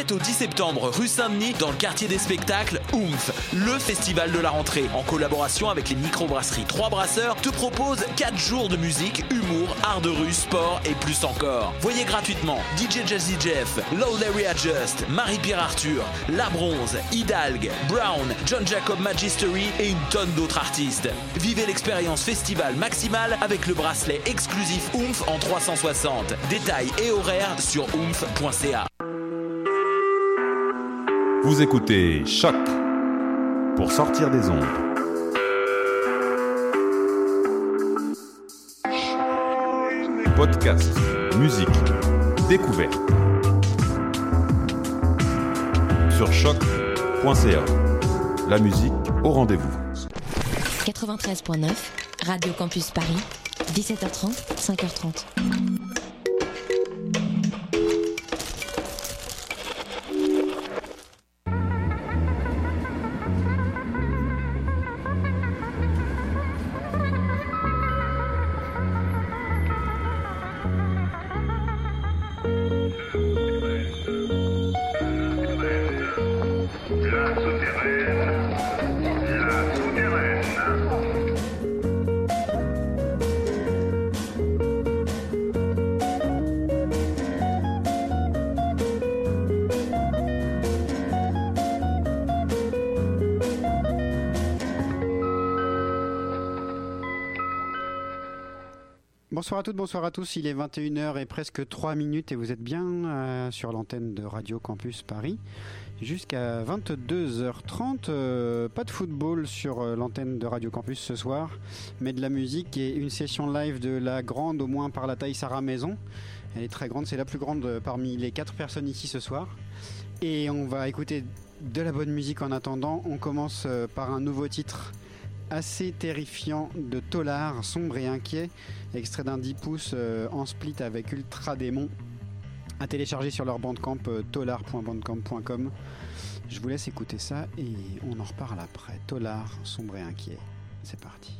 7 au 10 septembre, rue Saint-Denis, dans le quartier des spectacles, Oomph, le festival de la rentrée. En collaboration avec les microbrasseries 3 Brasseurs, te propose 4 jours de musique, humour, art de rue, sport et plus encore. Voyez gratuitement DJ Jazzy Jeff, Low Larry Adjust, Marie-Pierre Arthur, La Bronze, Hidalgue, Brown, John Jacob Magistery et une tonne d'autres artistes. Vivez l'expérience festival maximale avec le bracelet exclusif Oomph en 360. Détails et horaires sur oomph.ca. Vous écoutez Choc pour sortir des ondes. Podcast, musique, découverte. Sur choc.ca. La musique au rendez-vous. 93.9, Radio Campus Paris, 17h30, 5h30. Bonsoir à toutes, bonsoir à tous. Il est 21h et presque 3 minutes et vous êtes bien euh, sur l'antenne de Radio Campus Paris. Jusqu'à 22h30, euh, pas de football sur euh, l'antenne de Radio Campus ce soir, mais de la musique et une session live de la grande, au moins par la taille Sarah Maison. Elle est très grande, c'est la plus grande parmi les 4 personnes ici ce soir. Et on va écouter de la bonne musique en attendant. On commence par un nouveau titre assez terrifiant de Tolar, sombre et inquiet, extrait d'un 10 pouces euh, en split avec Ultra Démon, à télécharger sur leur bandcamp euh, tolar.bandcamp.com. Je vous laisse écouter ça et on en reparle après. Tolar, sombre et inquiet. C'est parti.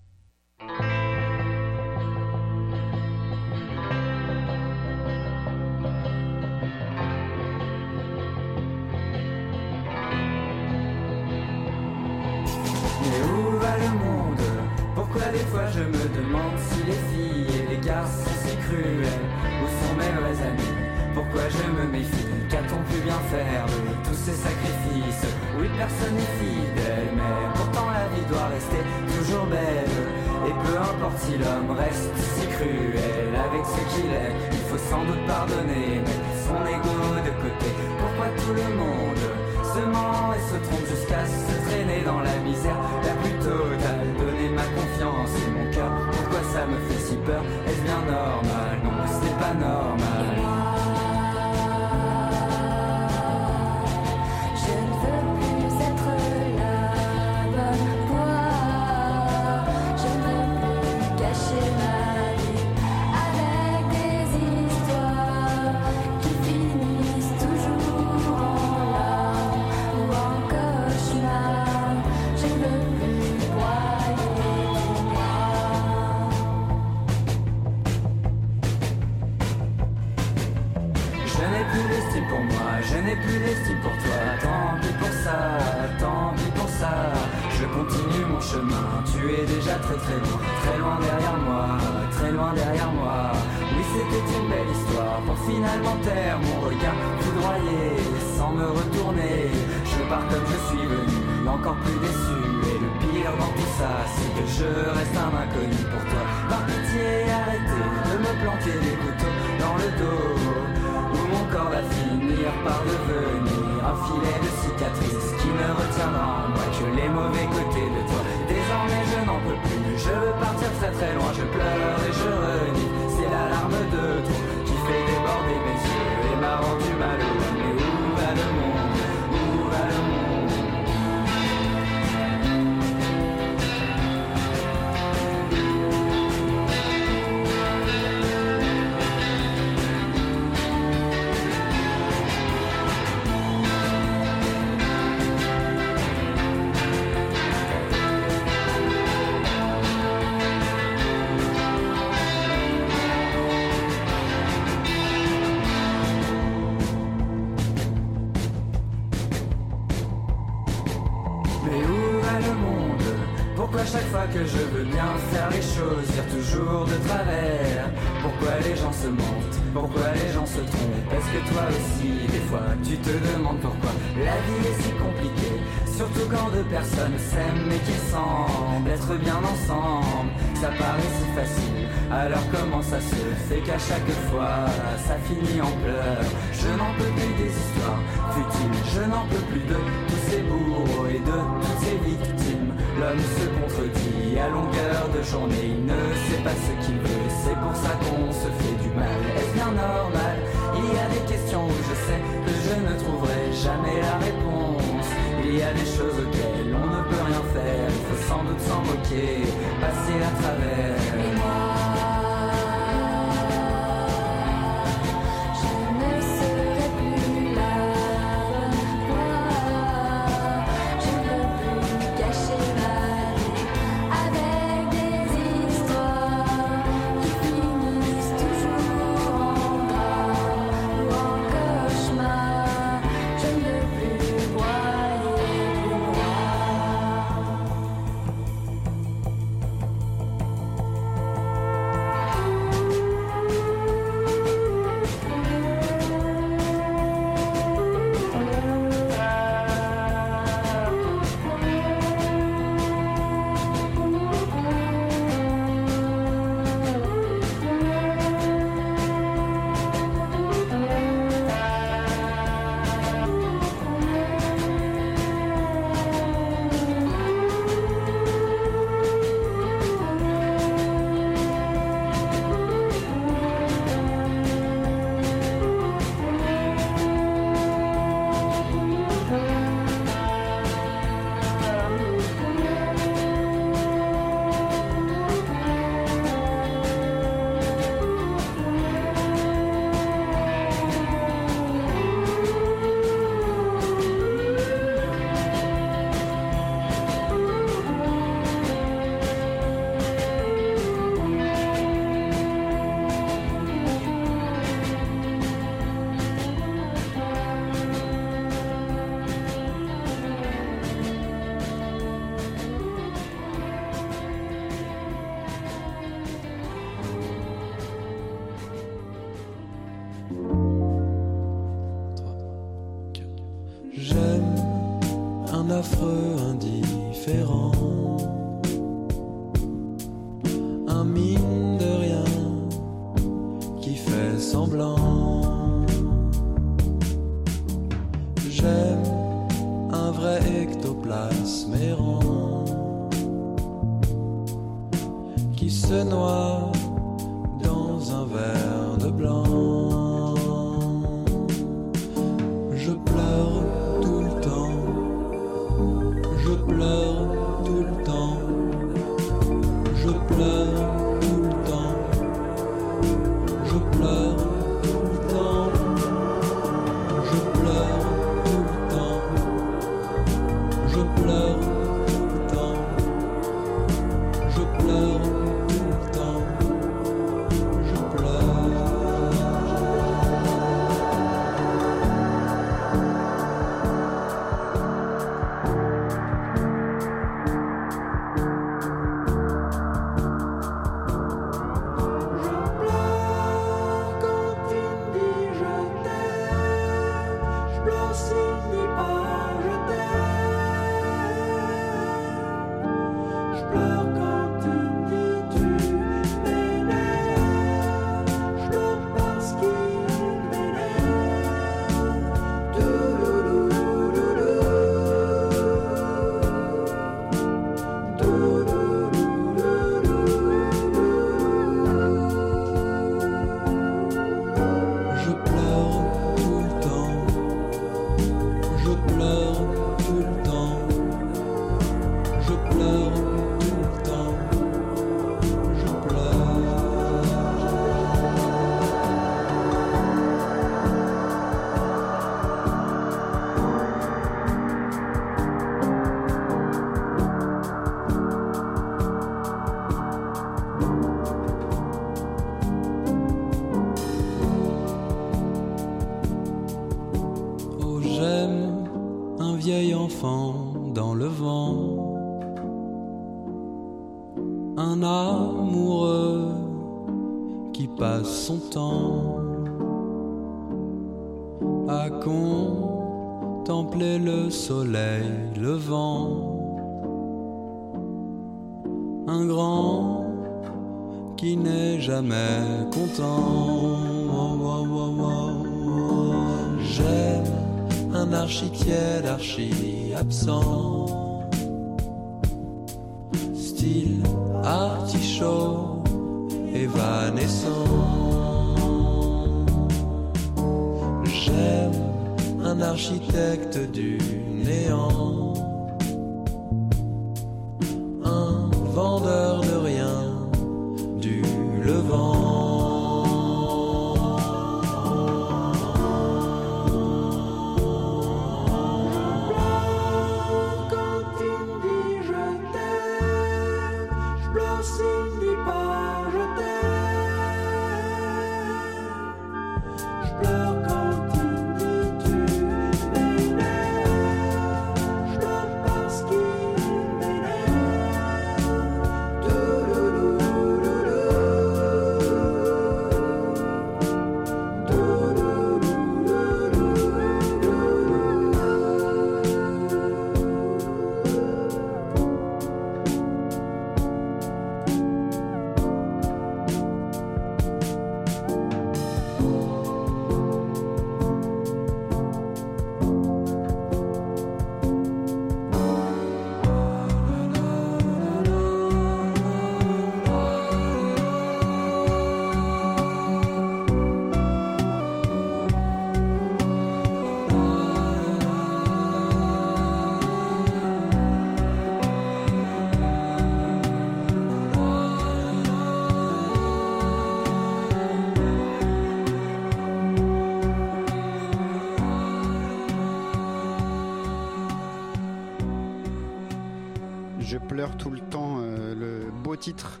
pleure tout le temps, euh, le beau titre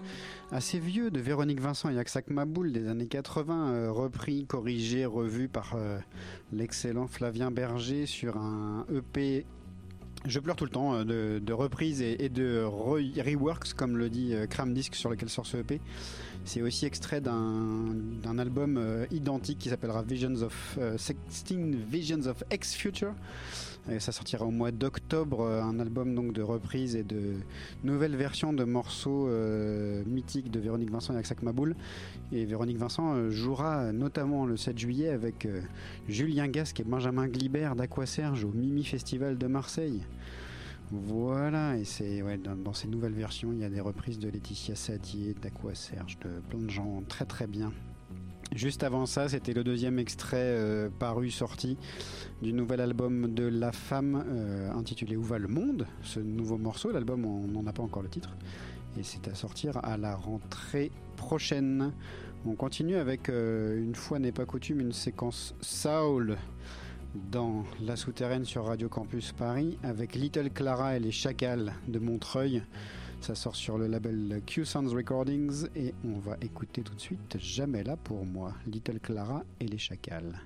assez vieux de Véronique Vincent et Yaksak Maboul des années 80, euh, repris, corrigé, revu par euh, l'excellent Flavien Berger sur un EP je pleure tout le temps de, de reprises et, de reworks, comme le dit Cram Disc sur lequel sort ce EP. C'est aussi extrait d'un album identique qui s'appellera Visions of Visions of X Future. Et ça sortira au mois d'octobre, euh, un album donc de reprises et de nouvelles versions de morceaux euh, mythiques de Véronique Vincent et Aksak Maboul. Et Véronique Vincent euh, jouera notamment le 7 juillet avec Julien Gasque et Benjamin Glibert d'Aquaserge au Mimi Festival de Marseille. Voilà, et c'est dans, ces nouvelles versions, il y a des reprises de Laetitia Sadier, d'Aquaserge, de plein de gens très très bien. Juste avant ça, c'était le deuxième extrait euh, paru, sorti du nouvel album de La Femme euh, intitulé Où va le monde? Ce nouveau morceau, l'album on n'en a pas encore le titre, et c'est à sortir à la rentrée prochaine. On continue avec, euh, une fois n'est pas coutume, une séquence Soul dans La Souterraine sur Radio Campus Paris avec Little Clara et les Chacals de Montreuil. Ça sort sur le label Q Sounds Recordings et on va écouter tout de suite Jamais là pour moi, Little Clara et les Chacals.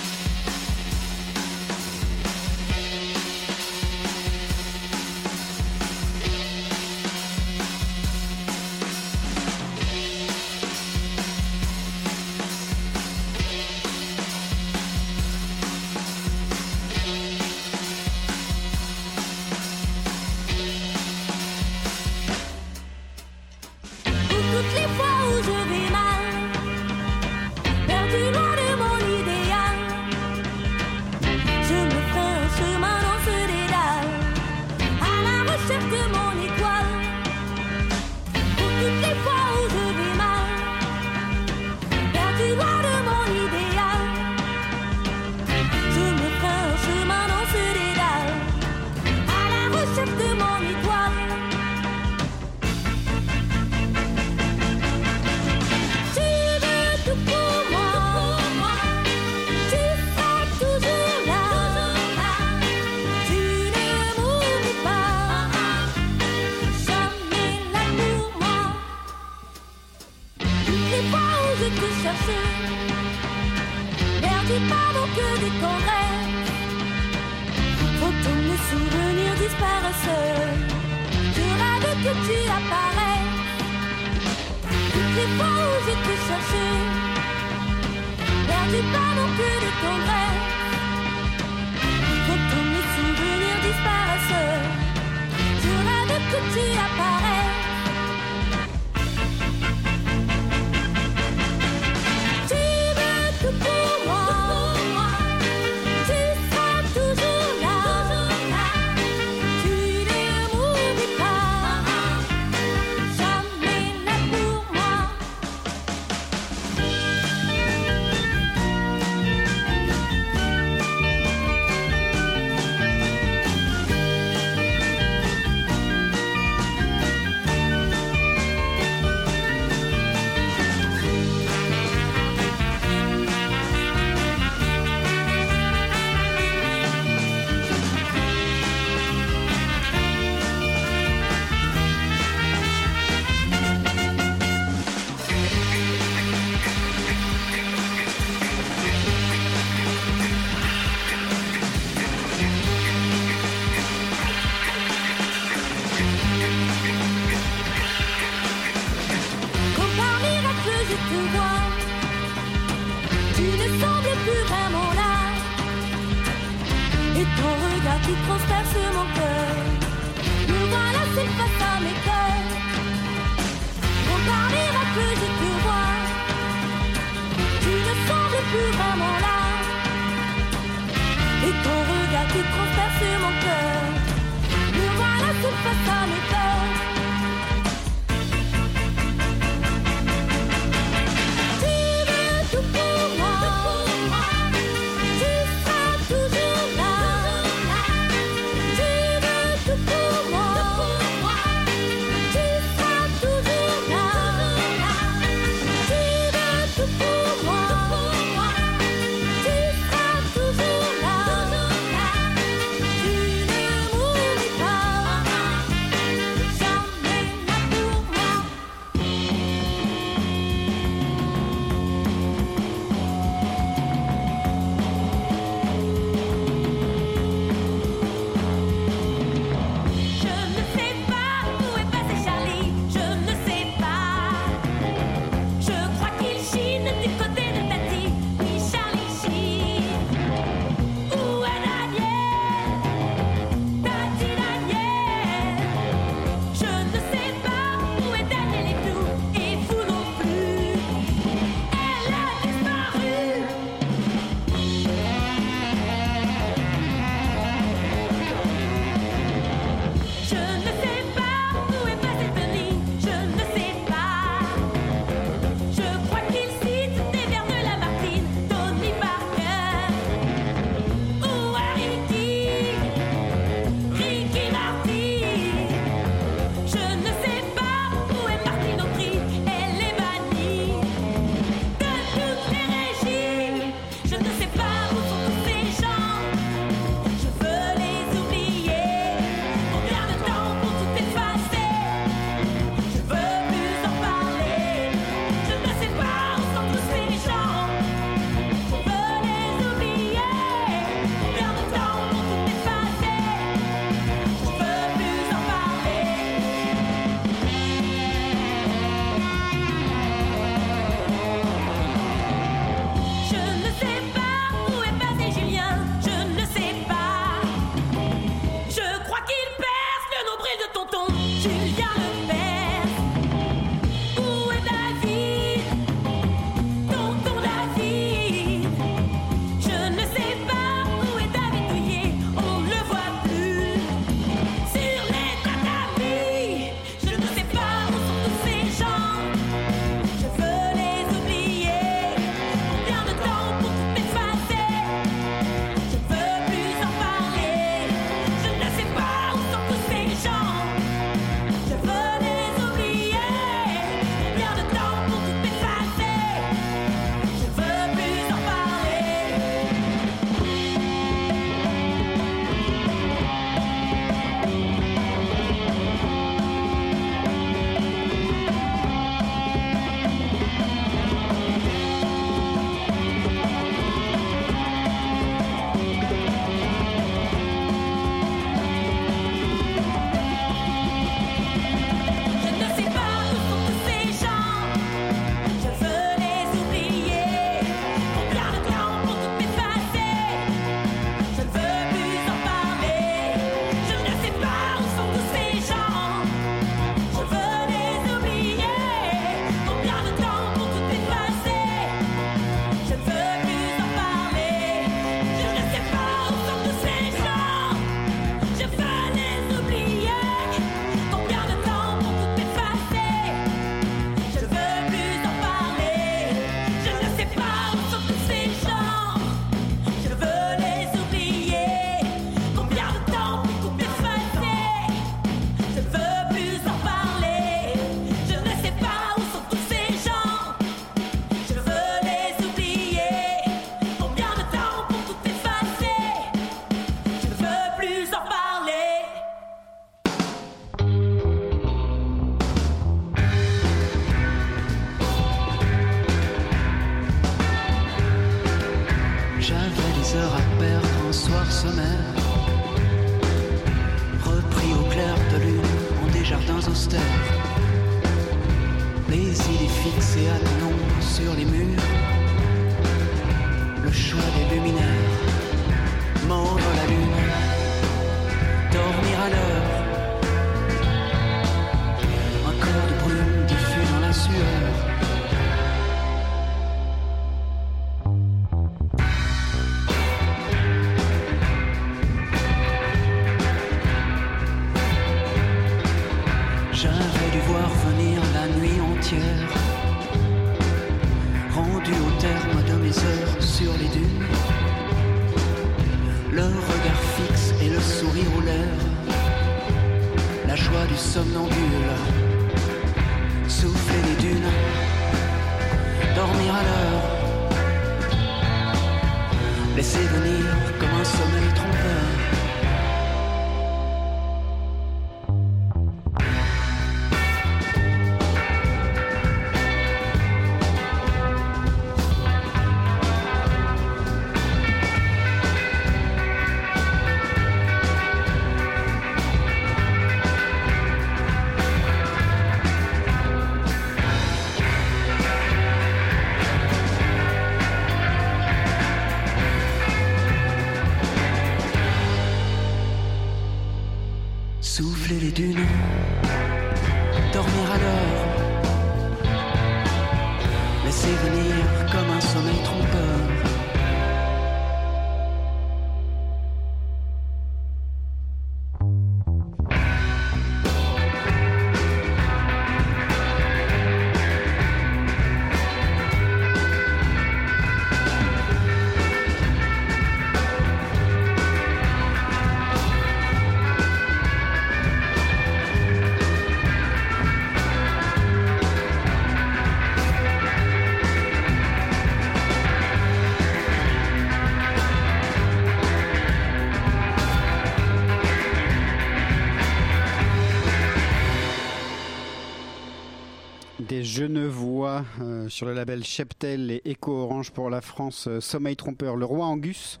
Genevois euh, sur le label Cheptel et Echo Orange pour la France, euh, Sommeil Trompeur, Le Roi Angus,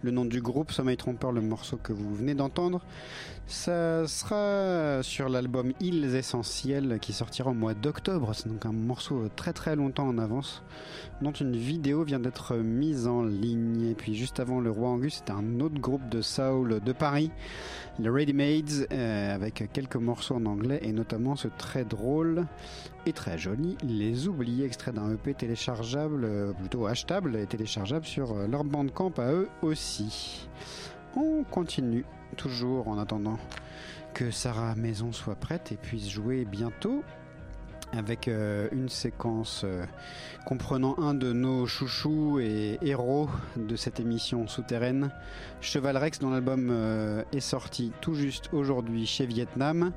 le nom du groupe Sommeil Trompeur, le morceau que vous venez d'entendre. Ça sera sur l'album Îles Essentielles qui sortira au mois d'octobre. C'est donc un morceau très très longtemps en avance, dont une vidéo vient d'être mise en ligne. Et puis juste avant Le Roi Angus, c'était un autre groupe de soul de Paris, les Ready Mades, euh, avec quelques morceaux en anglais et notamment ce très drôle et très joli Les Oubliés, extrait d'un EP téléchargeable, euh, plutôt achetable et téléchargeable sur euh, leur bandcamp à eux aussi. On continue toujours en attendant que Sarah Maison soit prête et puisse jouer bientôt avec euh, une séquence euh, comprenant un de nos chouchous et héros de cette émission souterraine, Cheval Rex, dont l'album euh, est sorti tout juste aujourd'hui chez Vietnam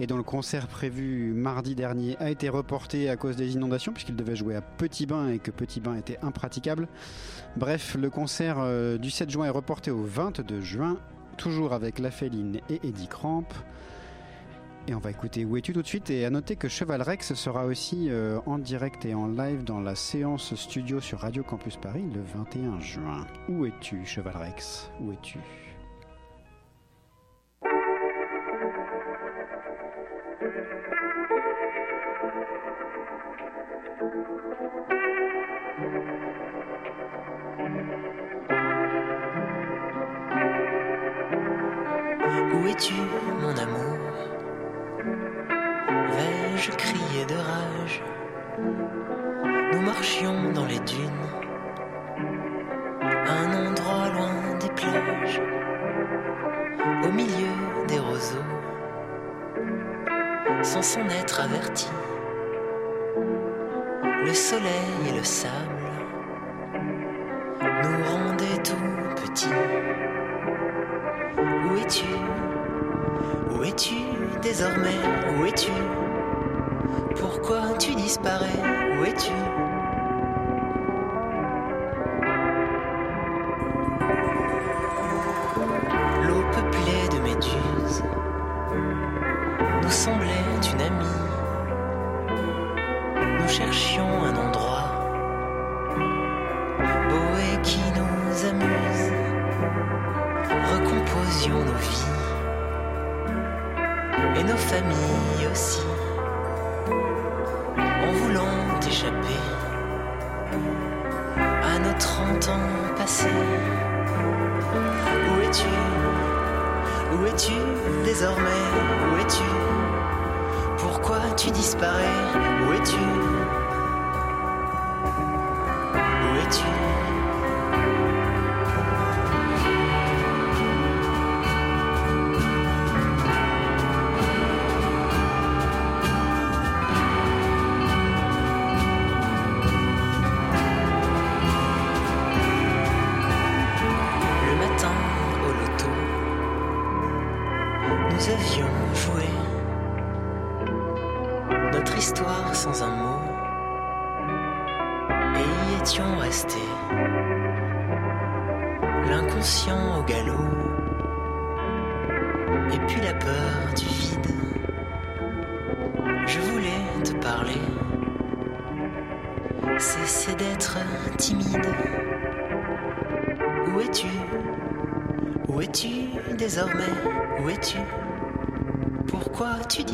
et dont le concert prévu mardi dernier a été reporté à cause des inondations puisqu'il devait jouer à Petit Bain et que Petit Bain était impraticable. Bref, le concert euh, du 7 juin est reporté au 22 juin, toujours avec La Féline et Eddie Cramp. Et on va écouter Où es-tu tout de suite et à noter que Cheval Rex sera aussi euh, en direct et en live dans la séance studio sur Radio Campus Paris le 21 juin. Où es-tu Cheval Rex? Où es-tu? Où es-tu, mon amour Vais-je crier de rage Nous marchions dans les dunes, un endroit loin des plages, au milieu des roseaux, sans s'en être averti. Le soleil et le sable nous rendaient tout petits. Où es-tu Où es-tu désormais? Où es-tu? Pourquoi tu disparais? Pourquoi tu disparais Où es-tu?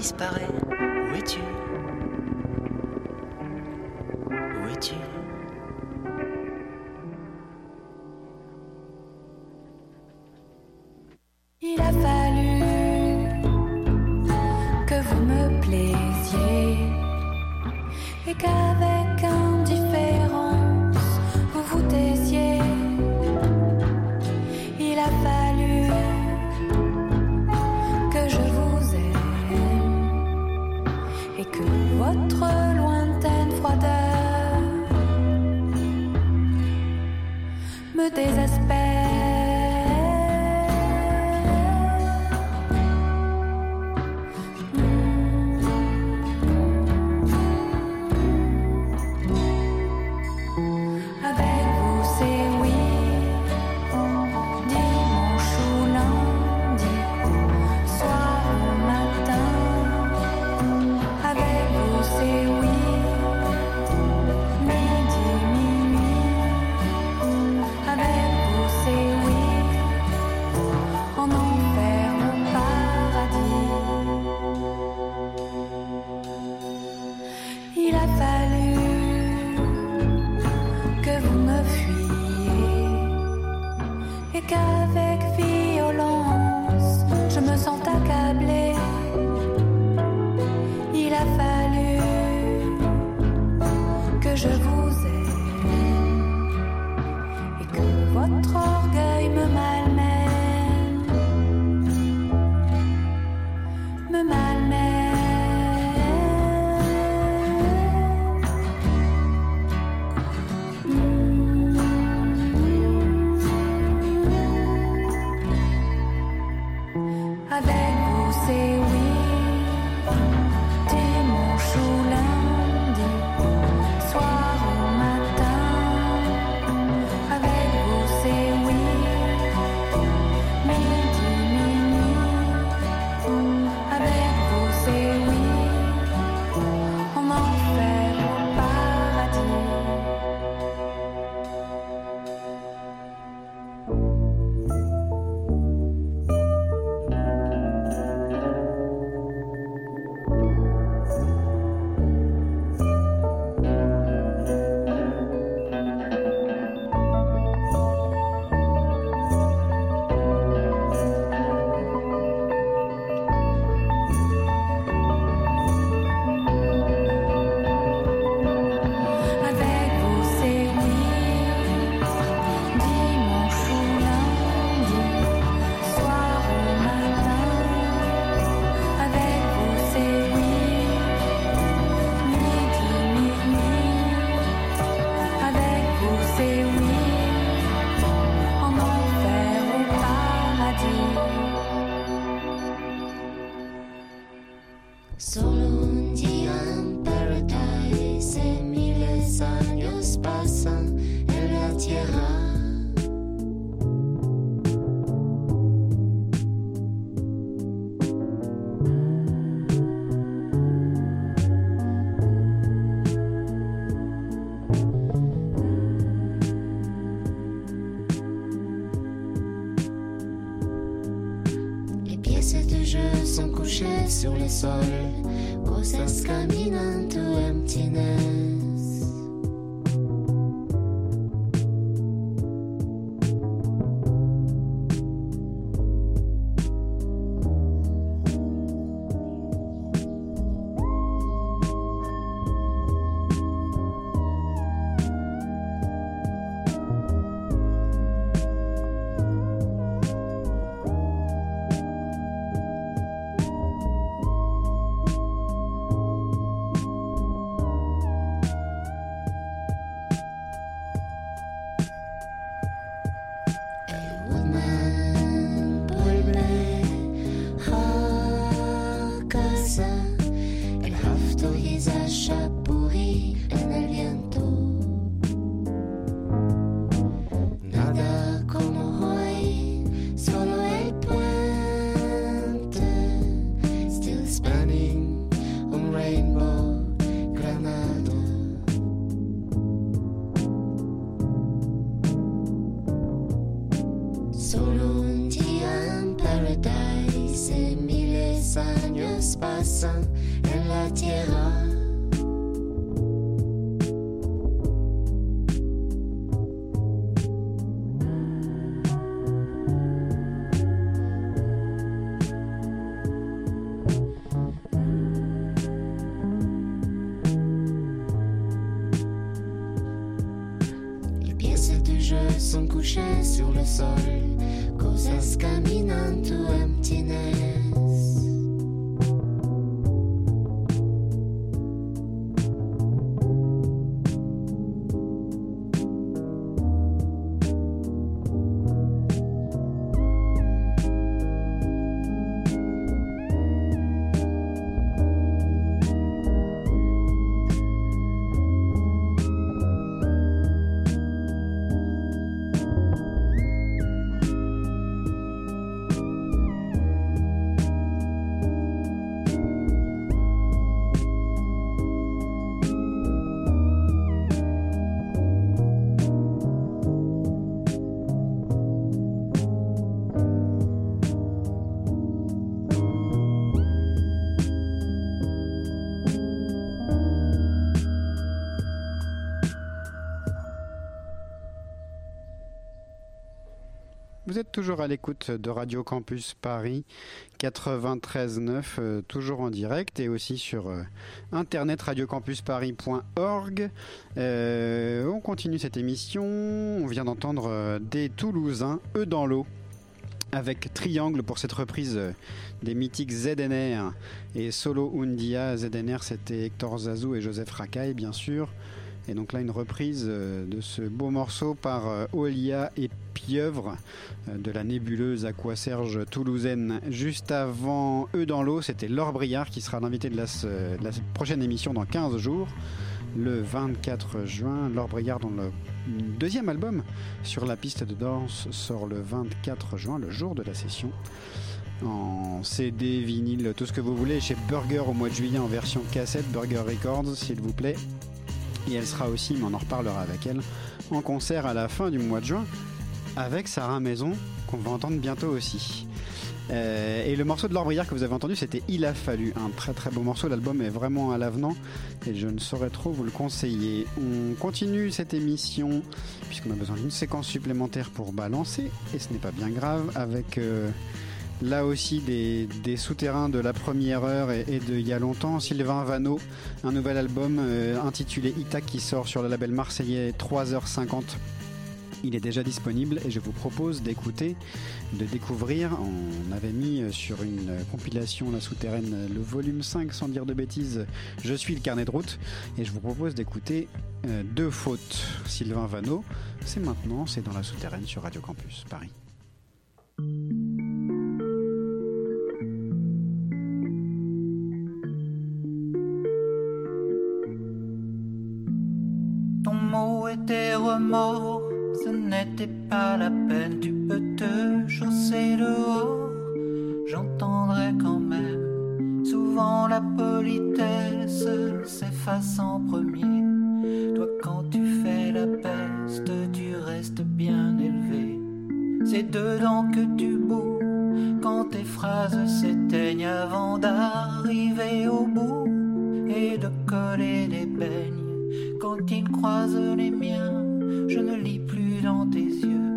Pourquoi me désespère. Toujours à l'écoute de Radio Campus Paris 93.9, euh, toujours en direct et aussi sur euh, internet radiocampusparis.org. Euh, on continue cette émission. On vient d'entendre des Toulousains, eux dans l'eau, avec Triangle pour cette reprise des mythiques ZNR et Solo Undia. ZNR, c'était Hector Zazou et Joseph Racaille, bien sûr. Et donc là, une reprise euh, de ce beau morceau par euh, Olia et Pieuvre euh, de la nébuleuse Aquaserge toulousaine. Juste avant Eux dans l'eau, c'était Laure Briard qui sera l'invité de, la s- de la prochaine émission dans 15 jours. Le 24 juin, Laure Briard, dont le deuxième album sur la piste de danse sort le 24 juin, le jour de la session. En CD, vinyle, tout ce que vous voulez, chez Burger au mois de juillet en version cassette, Burger Records, s'il vous plaît. Et elle sera aussi, mais on en reparlera avec elle, en concert à la fin du mois de juin avec Sarah Maison, qu'on va entendre bientôt aussi. Euh, et le morceau de Laure Briard que vous avez entendu, c'était Il a fallu. Un très très beau morceau. L'album est vraiment à l'avenant et je ne saurais trop vous le conseiller. On continue cette émission puisqu'on a besoin d'une séquence supplémentaire pour balancer et ce n'est pas bien grave avec. euh, Là aussi, des, souterrains de la première heure et, et de il y a longtemps. Sylvain Vano, un nouvel album euh, intitulé Itac qui sort sur le label marseillais 3h50. Il est déjà disponible et je vous propose d'écouter, de découvrir. On avait mis euh, sur une euh, compilation La Souterraine le volume 5, sans dire de bêtises, Je suis le carnet de route. Et je vous propose d'écouter Deux fautes. Sylvain Vano, c'est maintenant, c'est dans La Souterraine sur Radio Campus Paris. Était remords, ce n'était pas la peine. Tu peux te chausser dehors, j'entendrai quand même. Souvent la politesse s'efface en premier. Toi, quand tu fais la peste, tu restes bien élevé. C'est dedans que tu boues quand tes phrases s'éteignent avant d'arriver au bout et de coller des peignes. Quand ils croisent les miens, je ne lis plus dans tes yeux,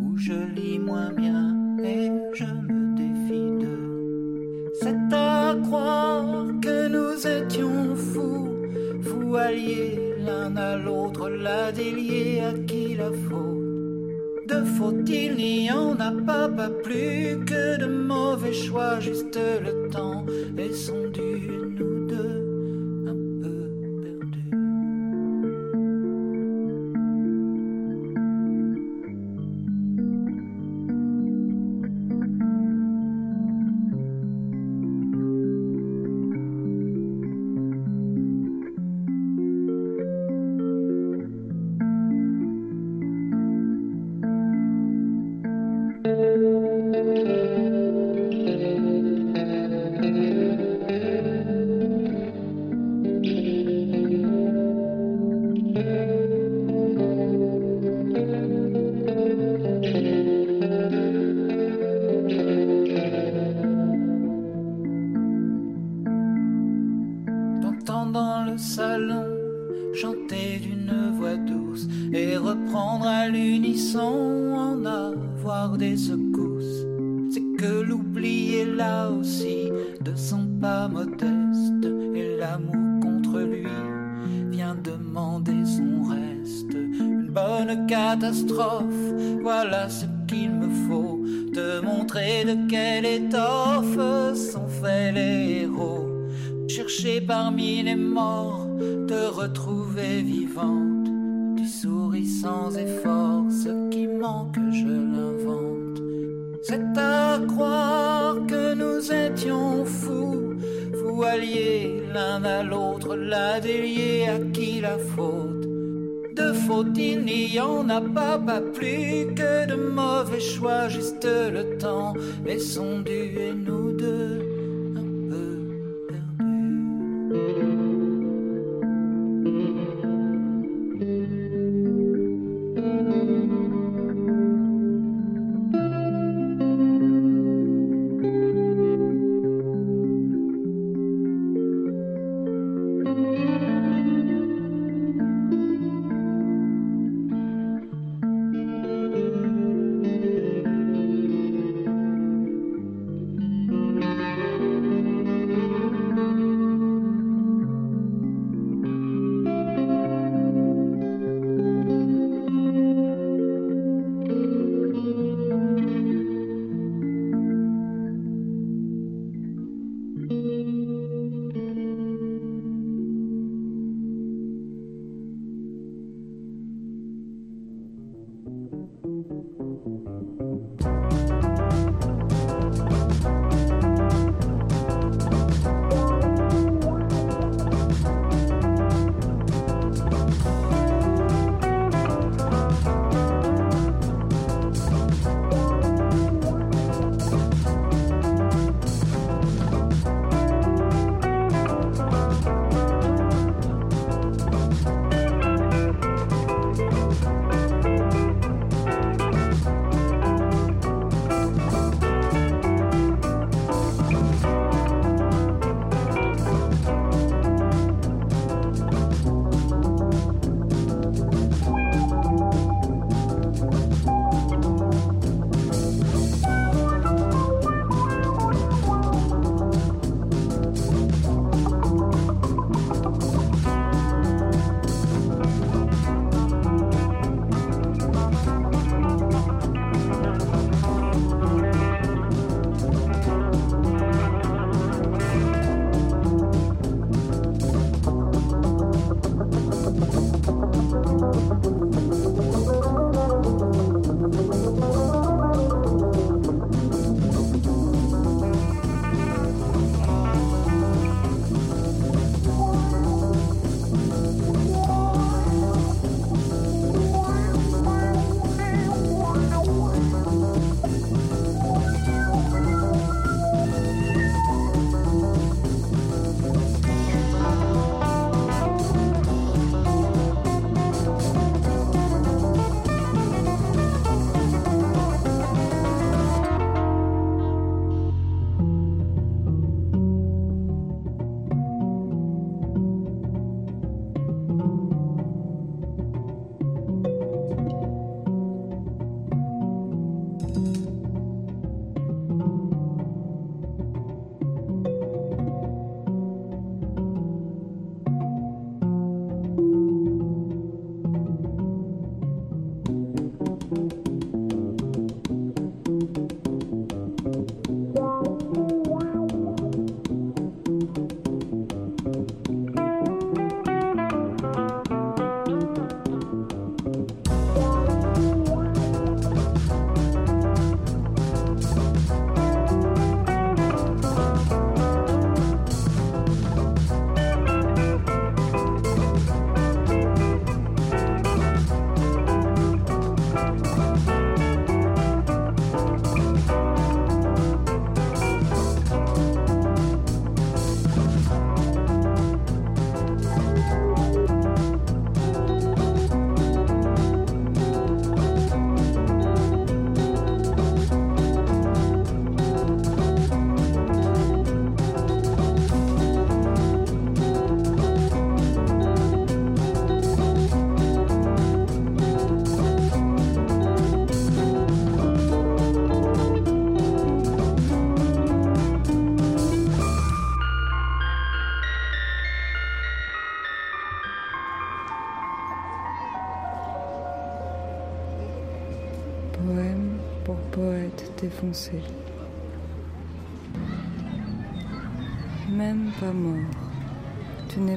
ou je lis moins bien et je me défie d'eux. C'est à croire que nous étions fous, fous alliés l'un à l'autre, là déliés à qui la faute. De faute, il n'y en a pas, pas plus que de mauvais choix, juste le temps est son dû, nous parmi les morts, te retrouver vivante. Tu souris sans effort, ce qui manque, je l'invente. C'est à croire que nous étions fous, fous alliés l'un à l'autre, là déliés à qui la faute? De faute il n'y en a pas, pas plus que de mauvais choix, juste le temps son dû et nous deux.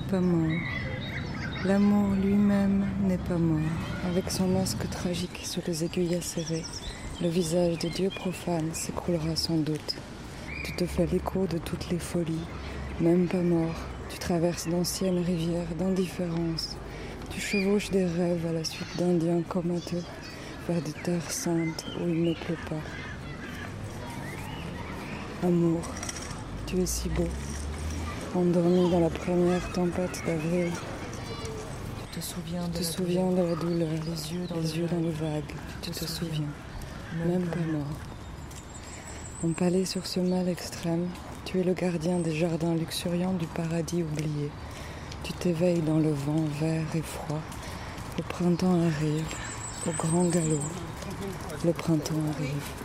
Pas mort. L'amour lui-même n'est pas mort. Avec son masque tragique sous les aiguilles acérées, le visage de Dieu profane s'écroulera sans doute. Tu te fais l'écho de toutes les folies, même pas mort. Tu traverses d'anciennes rivières d'indifférence. Tu chevauches des rêves à la suite d'Indiens comateux vers des terres saintes où il ne pleut pas. Amour, tu es si beau, endormi dans la première tempête d'avril. Tu te souviens de te la souviens de la douleur, Les yeux dans les les yeux dans vagues. les vagues. Tu te souviens, même pas mort. Empalé sur ce mal extrême, tu es le gardien des jardins luxuriants du paradis oublié. Tu t'éveilles dans le vent vert et froid. Le printemps arrive, au grand galop. Le printemps arrive.